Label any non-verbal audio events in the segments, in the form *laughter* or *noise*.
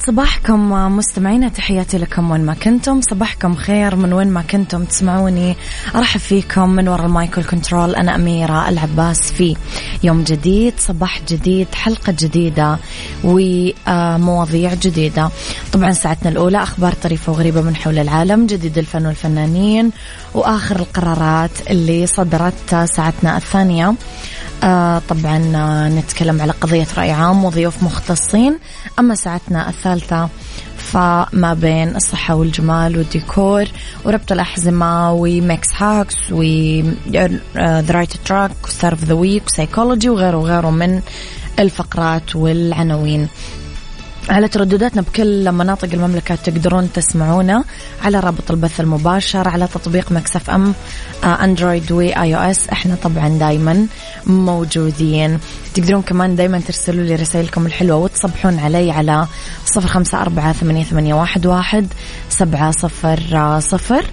يسعد صباحكم مستمعينا تحياتي لكم وين ما كنتم. صباحكم خير من وين ما كنتم تسمعوني. أرحب فيكم من وراء المايكل كنترول أنا أميرة العباس في يوم جديد صباح جديد حلقة جديدة ومواضيع جديدة. طبعا ساعتنا الأولى أخبار طريفة وغريبة من حول العالم جديد الفن والفنانين وآخر القرارات اللي صدرت ساعتنا الثانية. آه طبعا آه نتكلم على قضية رأي عام وضيوف مختصين. أما ساعتنا الثالثة فما بين الصحة والجمال والديكور وربط الأحزمة و Mix hacks و the right track و surf the week و psychology وغيره وغيره من الفقرات والعناوين. على تردداتنا بكل مناطق المملكة تقدرون تسمعونا على رابط البث المباشر على تطبيق Mix FM آه، Android و iOS. إحنا طبعا دايما موجودين. تقدرون كمان دايما ترسلوا لي رسائلكم الحلوة وتصبحون علي على صفر خمسة أربعة ثمانية, ثمانية واحد, واحد سبعة صفر صفر.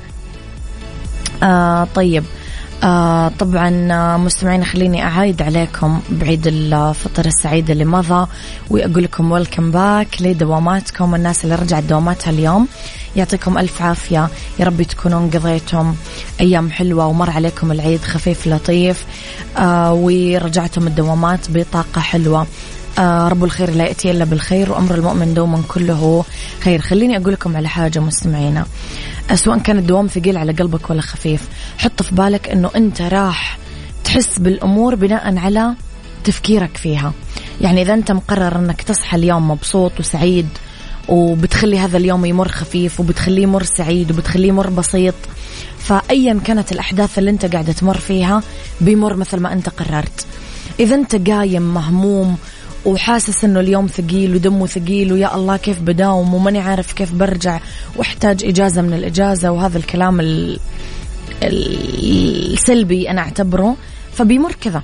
آه طيب. آه طبعا آه، مستمعين خليني أعايد عليكم بعيد الفطر السعيد اللي مضى وأقول لكم ويلكم باك لدواماتكم الناس اللي رجعت دواماتها اليوم. يعطيكم ألف عافية. يا رب تكونون قضيتم أيام حلوة ومر عليكم العيد خفيف لطيف آه ورجعتم الدوامات بطاقة حلوة. رب الخير لا يأتي إلا بالخير وأمر المؤمن دوما كله خير. خليني أقول لكم على حاجة مستمعينا. آه سواء كان الدوام ثقيل على قلبك ولا خفيف حط في بالك أنه أنت راح تحس بالأمور بناء على تفكيرك فيها. يعني إذا أنت مقرر أنك تصحى اليوم مبسوط وسعيد وبتخلي هذا اليوم يمر خفيف وبتخليه يمر سعيد وبتخليه يمر بسيط فأيا كانت الأحداث اللي أنت قاعدة تمر فيها بيمر مثل ما أنت قررت. إذا أنت قايم مهموم وحاسس إنه اليوم ثقيل ودمه ثقيل ويا الله كيف بداوم وماني عارف كيف برجع واحتاج إجازة من الإجازة وهذا الكلام السلبي أنا أعتبره فبيمر كذا.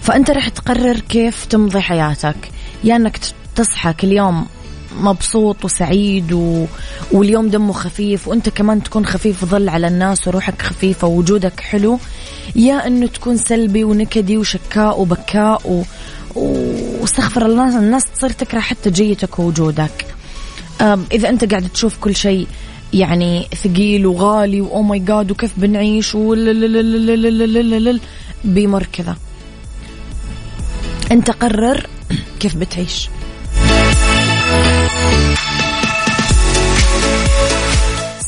فأنت رح تقرر كيف تمضي حياتك. يا إنك تصحى كل يوم مبسوط وسعيد و... واليوم دمه خفيف وأنت كمان تكون خفيف ظل على الناس وروحك خفيفة ووجودك حلو. يا إنه تكون سلبي ونكدي وشكاء وبكاء و... واستغفر الله الناس تصير تكره حتى جيتك ووجودك. إذا أنت قاعد تشوف كل شيء يعني ثقيل وغالي و oh my God وكيف بنعيش بيمر كذا. أنت قرر كيف بتعيش.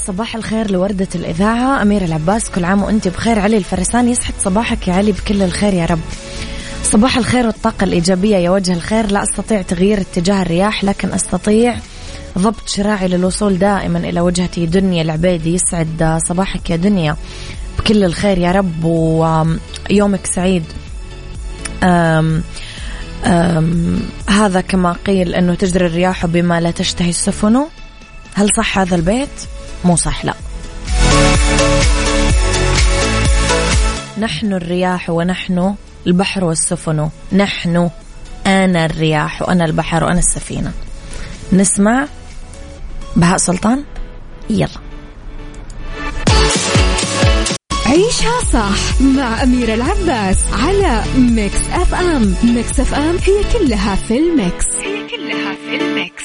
صباح الخير لوردة الإذاعة أمير العباس كل عام وأنت بخير. علي الفرسان يسعد صباحك يا علي بكل الخير يا رب. صباح الخير والطاقة الإيجابية. يا وجه الخير لا أستطيع تغيير اتجاه الرياح لكن أستطيع ضبط شراعي للوصول دائما إلى وجهتي. دنيا العبيدي يسعد صباحك يا دنيا. بكل الخير يا رب ويومك سعيد. أم أم هذا كما قيل أنه تجري الرياح بما لا تشتهي السفن. هل صح هذا البيت؟ مو صح لا. نحن الرياح ونحن البحر والسفن. نحن أنا الرياح وأنا البحر وأنا السفينة. نسمع بهاء سلطان. يلا. عيشها صح مع أميرة العباس على Mix FM. Mix FM هي كلها في ال Mix. هي كلها في ال Mix.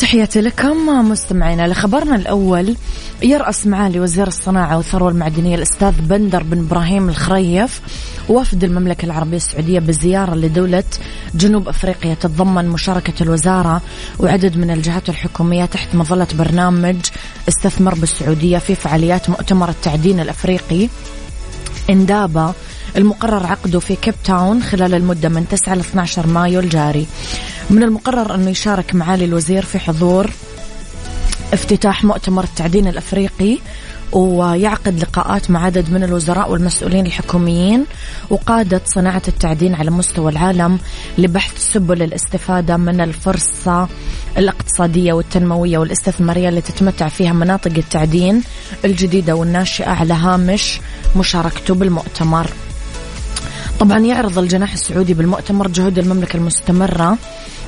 تحياتي لكم مستمعينا لخبرنا الأول يرأس معالي وزير الصناعة والثروة المعدنية الأستاذ بندر بن إبراهيم الخريف وفد المملكة العربية السعودية بزيارة لدولة جنوب أفريقيا تتضمن مشاركة الوزارة وعدد من الجهات الحكومية تحت مظلة برنامج استثمر بالسعودية في فعاليات مؤتمر التعدين الأفريقي اندابا المقرر عقده في كيب تاون خلال المدة من 9 ل 12 مايو الجاري. من المقرر أنه يشارك معالي الوزير في حضور افتتاح مؤتمر التعدين الأفريقي ويعقد لقاءات مع عدد من الوزراء والمسؤولين الحكوميين وقادة صناعة التعدين على مستوى العالم لبحث سبل الاستفادة من الفرصة الاقتصادية والتنموية والاستثمارية اللي تتمتع فيها مناطق التعدين الجديدة والناشئة على هامش مشاركته بالمؤتمر. طبعا يعرض الجناح السعودي بالمؤتمر جهود المملكة المستمرة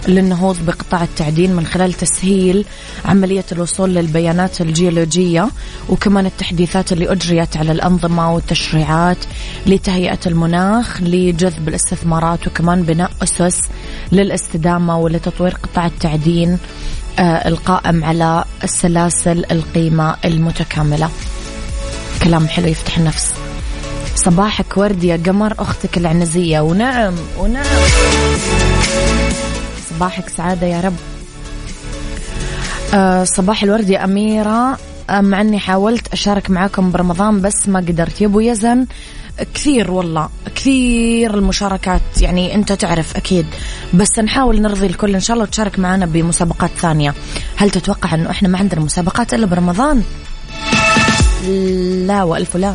للنهوض بقطاع التعدين من خلال تسهيل عملية الوصول للبيانات الجيولوجية وكمان التحديثات اللي أجريت على الأنظمة والتشريعات لتهيئة المناخ لجذب الاستثمارات وكمان بناء أسس للاستدامة ولتطوير قطاع التعدين آه، القائم على السلاسل القيمة المتكاملة. كلام حلو يفتح النفس. صباحك ورد يا قمر أختك العنزية. ونعم ونعم. صباحك سعادة يا رب. أه صباح الورد يا أميرة. أه مع أني حاولت أشارك معاكم برمضان بس ما قدرت. يا أبو يزن كثير والله كثير المشاركات. يعني أنت تعرف أكيد. بس نحاول نرضي الكل إن شاء الله وتشارك معنا بمسابقات ثانية. هل تتوقع أنه إحنا ما عندنا مسابقات إلا برمضان؟ لا وألف لا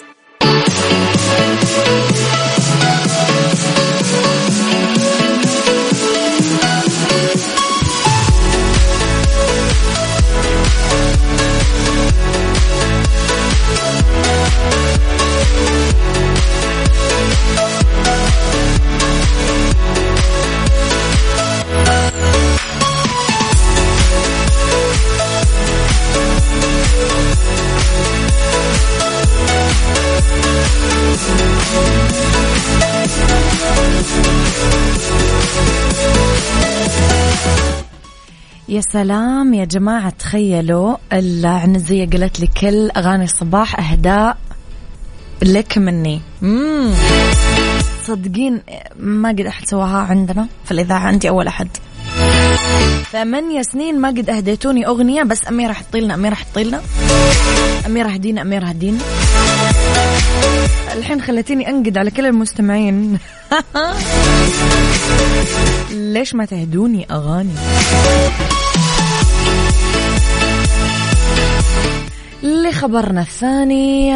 يا سلام يا جماعة تخيلوا العنزية قالت لي كل أغاني الصباح أهداء لك مني. مم. صدقين ما قد أحد سواها عندنا في الإذاعة أنت أول أحد. ثمانية سنين ما قد أهديتوني أغنية بس أميرة حطي لنا أميرة حطي لنا. أميرة هدينا أميرة هدينا. الحين خلتيني أنقد على كل المستمعين. *laughs* ليش ما تهدوني أغاني؟ لخبرنا الثاني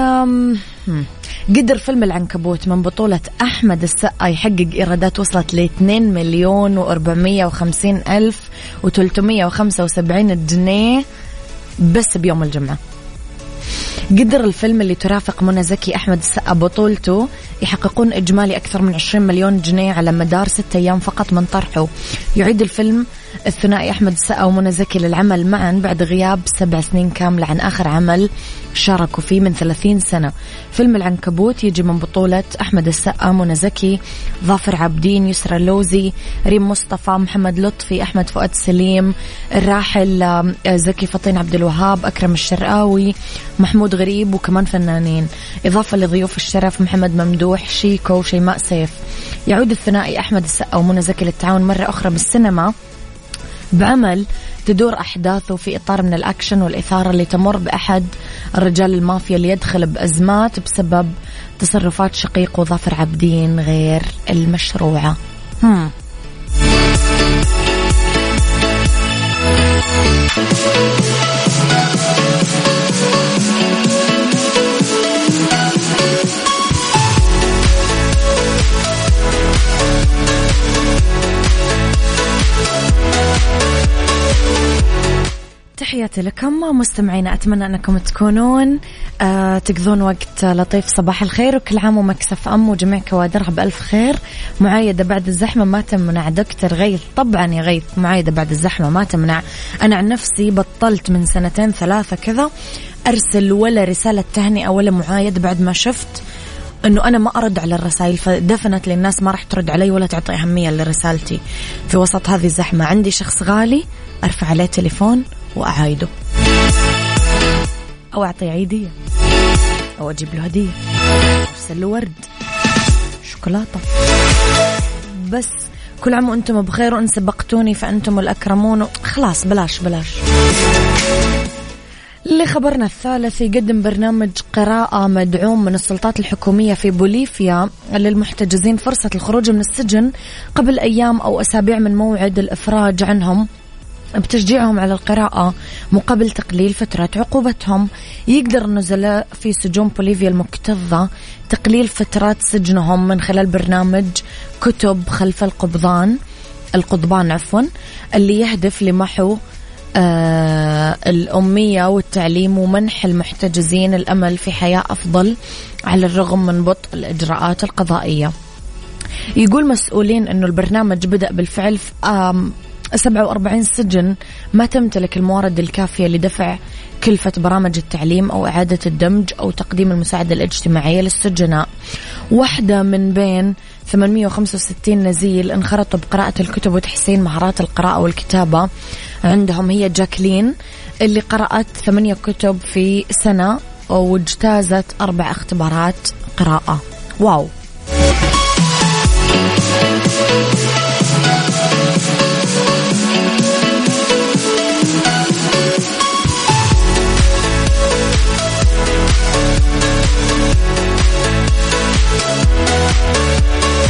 قدر فيلم العنكبوت من بطولة أحمد السقا يحقق إيرادات وصلت ل 2 مليون و450 ألف و375 جنيه بس بيوم الجمعة. قدر الفيلم اللي ترافق منى زكي أحمد السقا بطولته يحققون إجمالي أكثر من 20 مليون جنيه على مدار ستة أيام فقط من طرحه. يعيد الفيلم الثنائي أحمد السقا ومنى زكي للعمل معا بعد غياب سبع سنين كاملة عن آخر عمل شاركوا فيه من 30 سنة. فيلم العنكبوت يجي من بطولة أحمد السقا منى زكي ظافر عابدين يسرى اللوزي ريم مصطفى محمد لطفي أحمد فؤاد سليم الراحل زكي فطين عبد الوهاب أكرم الشرقاوي محمود غريب وكمان فنانين. إضافة لضيوف الشرف محمد ممدوح شيكو وشيماء سيف. يعود الثنائي أحمد السقا ومنى زكي للتعاون مرة أخرى بالسينما. بعمل تدور أحداثه في إطار من الأكشن والإثارة اللي تمر بأحد الرجال المافيا اللي يدخل بأزمات بسبب تصرفات شقيق وظفر عابدين غير المشروعة هم. تحياتي لكم. مستمعينا أتمنى أنكم تكونون آه تقضون وقت لطيف. صباح الخير وكل عام ومكسف أم وجميع كوادرها بألف خير. معايدة بعد الزحمة ما تمنع دكتور غيث طبعا يا غيث معايدة بعد الزحمة ما تمنع أنا عن نفسي بطلت من سنتين ثلاثة كذا أرسل ولا رسالة تهنئة ولا معايدة بعد ما شفت إنه أنا ما أرد على الرسائل. فدفنت للناس ما راح ترد علي ولا تعطي أهمية لرسالتي. في وسط هذه الزحمة عندي شخص غالي أرفع عليه تليفون. وأعايده. أو أعطيه عيدية. أو أجيب له هدية. أرسل له ورد. شوكولاتة. بس كل عام وأنتم بخير وإن سبقتوني فأنتم الأكرمون. خلاص بلاش بلاش. لخبرنا الثالث يقدم برنامج قراءة مدعوم من السلطات الحكومية في بوليفيا للمحتجزين فرصة الخروج من السجن قبل أيام أو أسابيع من موعد الإفراج عنهم. بتشجيعهم على القراءة مقابل تقليل فترة عقوبتهم. يقدر النزلاء في سجون بوليفيا المكتظة تقليل فترات سجنهم من خلال برنامج كتب خلف القبضان القضبان عفوا اللي يهدف لمحو آه الأمية والتعليم ومنح المحتجزين الأمل في حياة أفضل على الرغم من بطء الإجراءات القضائية. يقول مسؤولين أنه البرنامج بدأ بالفعل في 47 سجن ما تمتلك الموارد الكافية لدفع كلفة برامج التعليم أو إعادة الدمج أو تقديم المساعدة الاجتماعية للسجناء. واحدة من بين 865 نزيل انخرطوا بقراءة الكتب وتحسين مهارات القراءة والكتابة. عندهم هي جاكلين اللي قرأت ثمانية كتب في سنة واجتازت أربع اختبارات قراءة. واو.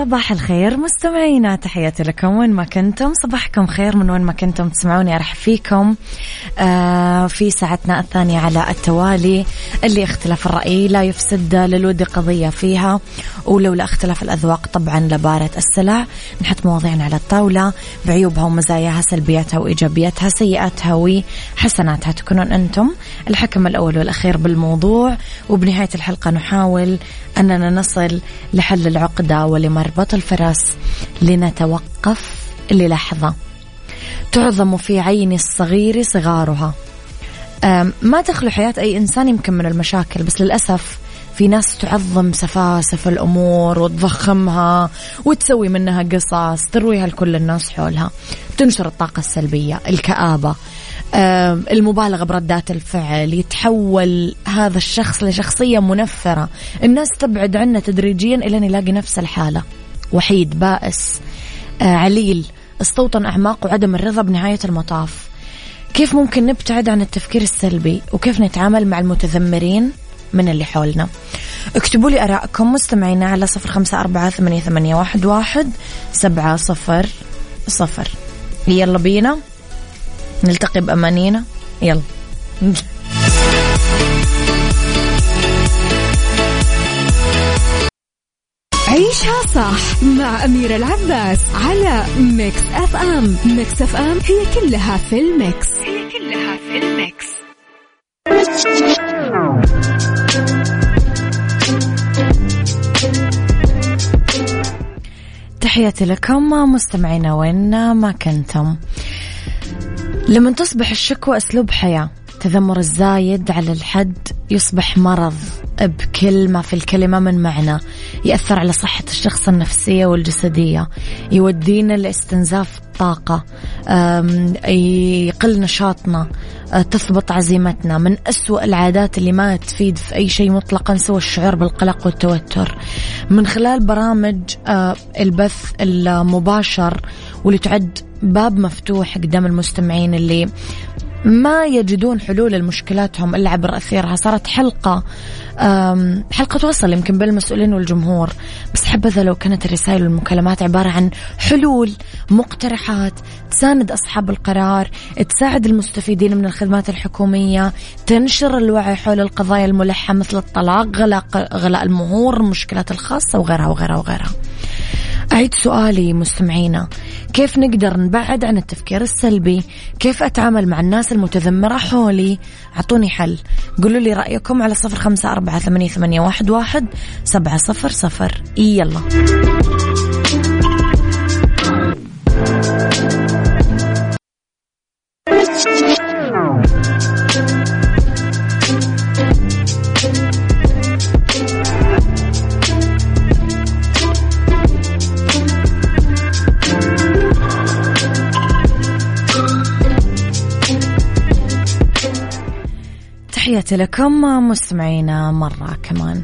صباح الخير مستمعينا تحياتي لكم. وين ما كنتم صباحكم خير من وين ما كنتم تسمعوني أرحب فيكم. آه في ساعتنا الثانية على التوالي اللي اختلاف الرأي لا يفسد للود قضية فيها. ولولا اختلاف الأذواق طبعا لبارة السلع. نحط مواضيعنا على الطاولة. بعيوبها ومزاياها سلبياتها وإيجابياتها سيئاتها وحسناتها تكونون أنتم الحكم الأول والأخير بالموضوع. وبنهاية الحلقة نحاول أننا نصل لحل العقدة ولمربط الفرس لنتوقف للحظة. تعظم في عين الصغير صغارها. ما تخلو حياة أي إنسان يمكن من المشاكل بس للأسف في ناس تعظم سفاسف الأمور وتضخمها وتسوي منها قصص ترويها لكل الناس حولها. تنشر الطاقة السلبية الكآبة. المبالغة بردات الفعل يتحول هذا الشخص لشخصية منفرة. الناس تبعد عنه تدريجيا إلى أن يلاقي نفس الحالة. وحيد بائس. آه، عليل استوطن أعماق وعدم الرضا بنهاية المطاف. كيف ممكن نبتعد عن التفكير السلبي؟ وكيف نتعامل مع المتذمرين من اللي حولنا؟ اكتبوا لي أراءكم مستمعينا على صفر خمسة أربعة ثمانية, ثمانية واحد, واحد سبعة صفر صفر. يلا بينا. نلتقي بأمانينا. يلا. عيشها صح مع أميرة العباس على Mix FM. Mix FM هي كلها في ال Mix. هي كلها في ال Mix. تحياتي لكم مستمعينا وين ما كنتم. لما تصبح الشكوى أسلوب حياة. التذمر الزايد على الحد يصبح مرض بكل ما في الكلمة من معنى. يأثر على صحة الشخص النفسية والجسدية. يودينا لاستنزاف الطاقة. يقل نشاطنا. أه، تثبط عزيمتنا. من أسوأ العادات اللي ما تفيد في أي شيء مطلقا سوى الشعور بالقلق والتوتر. من خلال برامج أه، البث المباشر واللي تعد باب مفتوح قدام المستمعين اللي ما يجدون حلول لمشكلاتهم إلا عبر أثيرها. صارت حلقة حلقة وصل يمكن بين المسؤولين والجمهور. بس حبذا لو كانت الرسائل والمكالمات عبارة عن حلول مقترحات تساند أصحاب القرار تساعد المستفيدين من الخدمات الحكومية تنشر الوعي حول القضايا الملحة مثل الطلاق غلاء, غلاء المهور المشكلات الخاصة وغيرها وغيرها وغيرها. أعيد سؤالي مستمعينا. كيف نقدر نبعد عن التفكير السلبي؟ كيف أتعامل مع الناس المتذمرة حولي؟ أعطوني حل. قولوا لي رأيكم على صفر خمسة أربعة ثمانية, واحد سبعة صفر صفر. يلا. تحياتي لكم مستمعينا مرة كمان.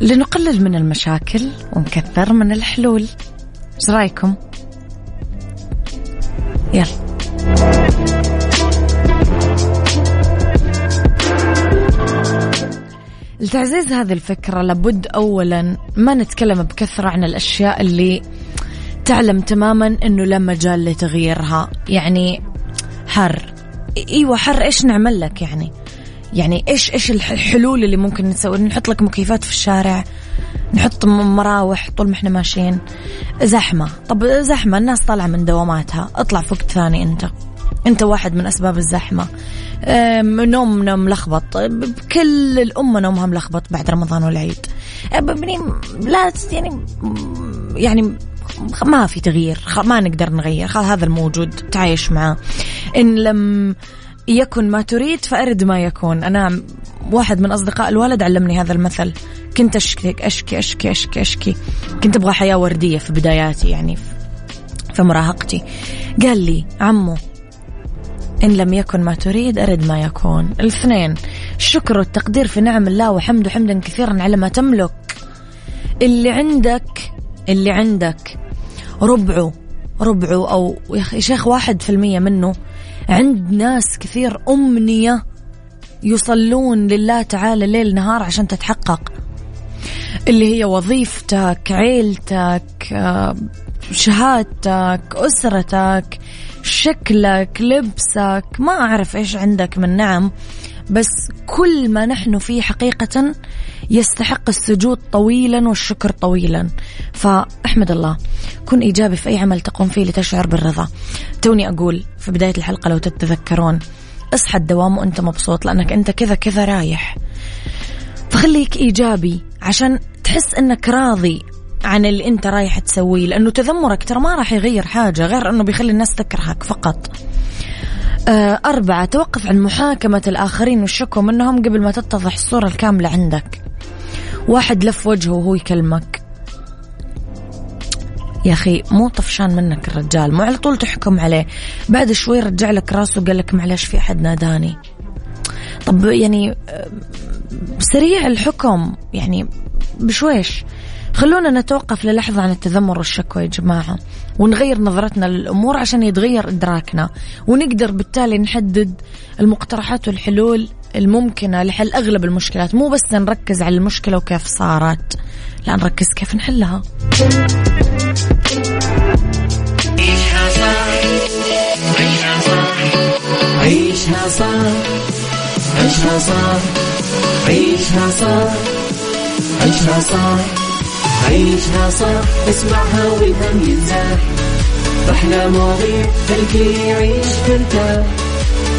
لنقلل من المشاكل ونكثر من الحلول. إيش رأيكم؟ يلا. لتعزيز هذه الفكرة لابد أولا ما نتكلم بكثرة عن الأشياء اللي تعلم تماما أنه لا مجال لتغييرها. يعني حر. إيوه حر إيش نعمل لك يعني؟ يعني إيش إيش الحلول اللي ممكن نسوي؟ نحط لك مكيفات في الشارع نحط مراوح طول ما إحنا ماشيين. زحمة. طب زحمة الناس طالعة من دواماتها. اطلع فوق ثاني أنت. أنت واحد من أسباب الزحمة. نومنا ملخبط كل الأمة نومها ملخبط بعد رمضان والعيد. يعني لا يعني يعني ما في تغيير. ما نقدر نغير. هذا الموجود تعايش معه إن لم يكن ما تريد فأرد ما يكون. أنا واحد من أصدقاء الوالد علمني هذا المثل. كنت أشكي أشكي أشكي أشكي أشكي. كنت أبغى حياة وردية في بداياتي يعني في مراهقتي. قال لي عمو إن لم يكن ما تريد أرد ما يكون. الاثنين الشكر والتقدير في نعم الله وحمده حمدا كثيرا على ما تملك. اللي عندك اللي عندك. ربعه ربعه أو يا شيخ واحد في المية منه عند ناس كثير أمنية يصلون لله تعالى ليل نهار عشان تتحقق. اللي هي وظيفتك عيلتك آه، شهادتك أسرتك شكلك لبسك ما أعرف إيش عندك من نعم بس كل ما نحن فيه حقيقة يستحق السجود طويلا والشكر طويلا. فأحمد الله كن إيجابي في أي عمل تقوم فيه لتشعر بالرضا. توني أقول في بداية الحلقة لو تتذكرون اصحى الدوام وأنت مبسوط لأنك أنت كذا كذا رايح. فخليك إيجابي عشان تحس أنك راضي عن اللي أنت رايح تسويه لأنه تذمرك ترى ما راح يغير حاجة غير إنه بيخلي الناس تكرهك فقط. آه، أربعة توقف عن محاكمة الآخرين والشكوى منهم قبل ما تتضح الصورة الكاملة عندك. واحد لف وجهه وهو يكلمك. يا أخي مو طفشان منك الرجال مو على طول تحكم عليه. بعد شوي رجع لك راسه وقال لك معلش في أحد ناداني. طب يعني سريع الحكم يعني بشويش. خلونا نتوقف للحظة عن التذمر والشكوى يا جماعة ونغير نظرتنا للأمور عشان يتغير إدراكنا ونقدر بالتالي نحدد المقترحات والحلول الممكنة لحل أغلب المشكلات مو بس نركز على المشكلة وكيف صارت لا نركز كيف نحلها عيشها صح عيشها صح عيشها صح عيشها صح عيشها صح عيشها صح اسمعها والهم ينزاح أحلى مواضيع خلي يعيش ترتاح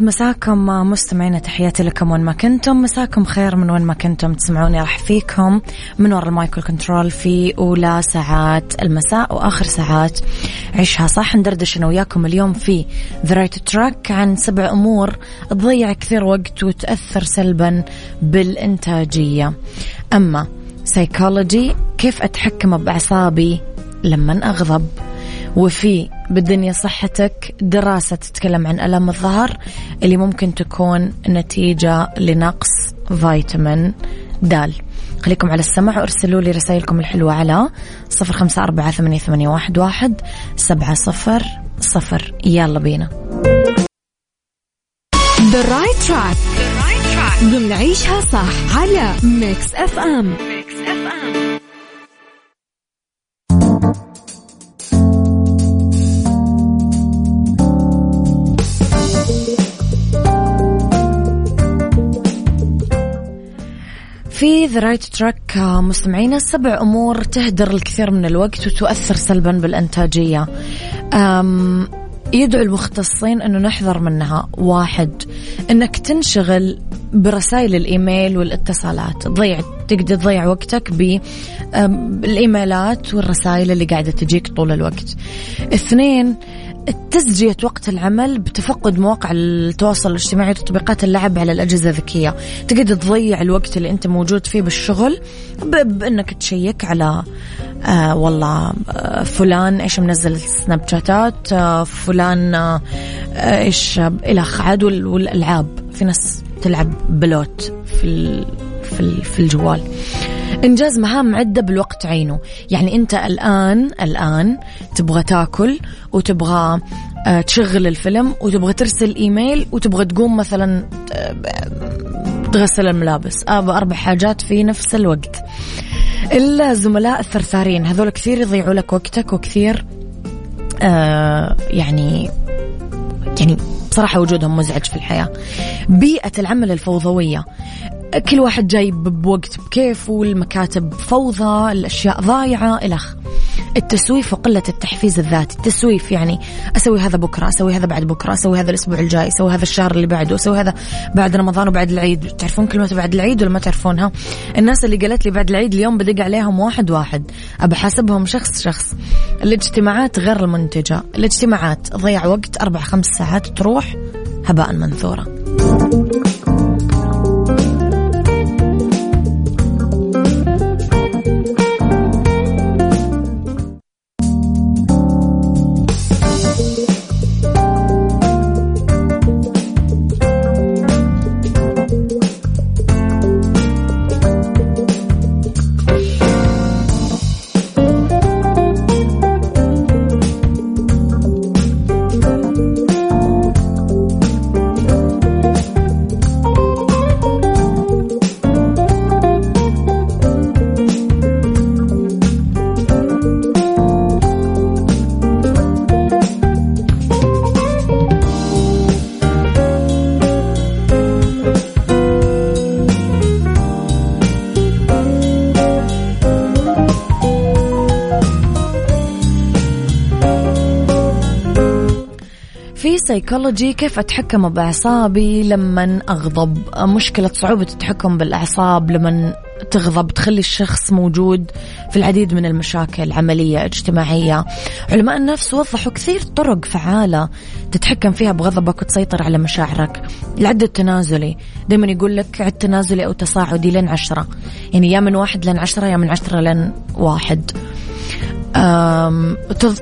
يسعد مساكم مستمعينا تحياتي لكم وين ما كنتم. مساكم خير من وين ما كنتم. تسمعوني راح فيكم من وراء ال mic control في أولى ساعات المساء وآخر ساعات عيشها صح. ندردش أنا وياكم اليوم في the right track عن سبع أمور تضيع كثير وقت وتأثر سلبا بالإنتاجية. أما سيكولوجي كيف أتحكم بأعصابي لما أغضب؟ وفي بالدنيا صحتك دراسة تتكلم عن ألم الظهر اللي ممكن تكون نتيجة لنقص فيتامين د. خليكم على السمع وارسلوا لي رسائلكم الحلوة على صفر خمسة أربعة ثمانية, واحد, سبعة صفر صفر. يلا بينا. The right track. ضمن عيشها صح على اف ام في the right track مستمعينا. سبع أمور تهدر الكثير من الوقت وتؤثر سلبا بالإنتاجية. يدعو المختصين أنه نحذر منها. واحد إنك تنشغل برسائل الإيميل والاتصالات. تضيع تقدر تضيع وقتك بالايميلات والرسائل اللي قاعدة تجيك طول الوقت. اثنين تزجية وقت العمل بتفقد مواقع التواصل الاجتماعي وتطبيقات اللعب على الأجهزة الذكية. تقدر تضيع الوقت اللي أنت موجود فيه بالشغل بأنك تشيك على آه والله آه فلان إيش منزل سناب شاتات آه فلان آه إيش إلخ عاد والألعاب. في ناس تلعب بلوت في في في الجوال. إنجاز مهام عدة بالوقت عينه. يعني أنت الآن الآن تبغى تاكل وتبغى آه، تشغل الفيلم وتبغى ترسل إيميل وتبغى تقوم مثلا آه، تغسل الملابس. ابى أربع حاجات في نفس الوقت. الزملاء الثرثارين هذول كثير يضيعوا لك وقتك وكثير آه يعني يعني بصراحة وجودهم مزعج في الحياة. بيئة العمل الفوضوية. كل واحد جاي بوقت بكيفه والمكاتب فوضى الأشياء ضايعة إلخ التسويف وقلة التحفيز الذاتي. التسويف يعني أسوي هذا بكرة أسوي هذا بعد بكرة أسوي هذا الأسبوع الجاي أسوي هذا الشهر اللي بعده أسوي هذا بعد رمضان وبعد العيد. تعرفون كلمة بعد العيد ولا ما تعرفونها؟ الناس اللي قالت لي بعد العيد اليوم بدق عليهم واحد واحد. أبى حاسبهم شخص شخص. الاجتماعات غير المنتجة. الاجتماعات ضيع وقت أربع خمس ساعات تروح هباء منثورا سيكولوجي كيف أتحكم بأعصابي لما أغضب؟ مشكلة صعوبة التحكم بالأعصاب لما تغضب تخلي الشخص موجود في العديد من المشاكل عملية اجتماعية. علماء النفس وضحوا كثير طرق فعالة تتحكم فيها بغضبك وتسيطر على مشاعرك. العد التنازلي دائما يقول لك عد تنازلي أو تصاعدي لين عشرة. يعني يا من واحد لين عشرة يا من عشرة لين واحد.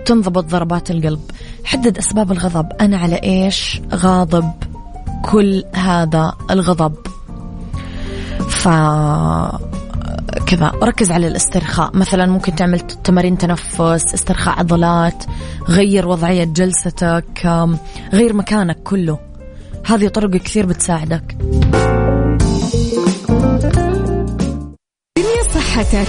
تنضبط ضربات القلب. حدد أسباب الغضب. أنا على إيش غاضب كل هذا الغضب؟ ف كذا. ركز على الاسترخاء. مثلا ممكن تعمل تمارين تنفس استرخاء عضلات غير وضعية جلستك غير مكانك كله. هذه طرق كثير بتساعدك. دنيا صحتك.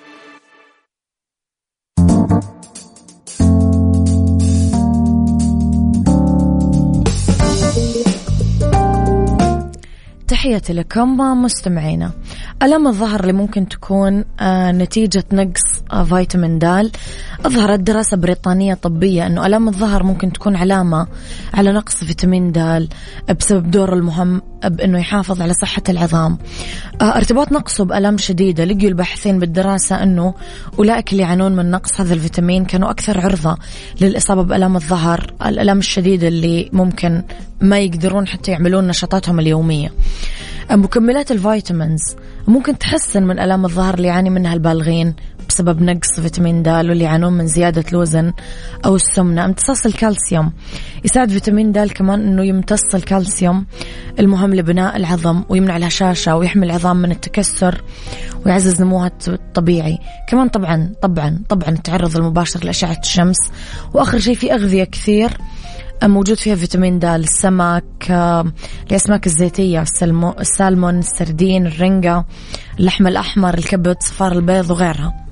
تحياتي لكم مستمعينا. ألم الظهر اللي ممكن تكون آه، نتيجة نقص آه، فيتامين د أظهرت دراسة بريطانية طبية أنه ألم الظهر ممكن تكون علامة على نقص فيتامين د بسبب دور المهم بأنه يحافظ على صحة العظام. آه، ارتباط نقصه بألم شديدة لقيوا الباحثين بالدراسة أنه أولئك اللي يعانون من نقص هذا الفيتامين كانوا أكثر عرضة للإصابة بألم الظهر الألم الشديدة اللي ممكن ما يقدرون حتى يعملون نشاطاتهم اليومية. مكملات ال vitamins ممكن تحسن من ألام الظهر اللي يعاني منها البالغين بسبب نقص فيتامين د واللي يعانون من زيادة الوزن أو السمنة. امتصاص الكالسيوم يساعد فيتامين د كمان أنه يمتص الكالسيوم المهم لبناء العظم ويمنع الهشاشة ويحمي العظام من التكسر ويعزز نموها الطبيعي. كمان طبعا طبعا طبعا التعرض المباشر لأشعة الشمس. وآخر شيء في أغذية كثير موجود فيها فيتامين د السمك الأسماك الزيتية السالمون السردين الرنجة اللحم الأحمر الكبد صفار البيض وغيرها.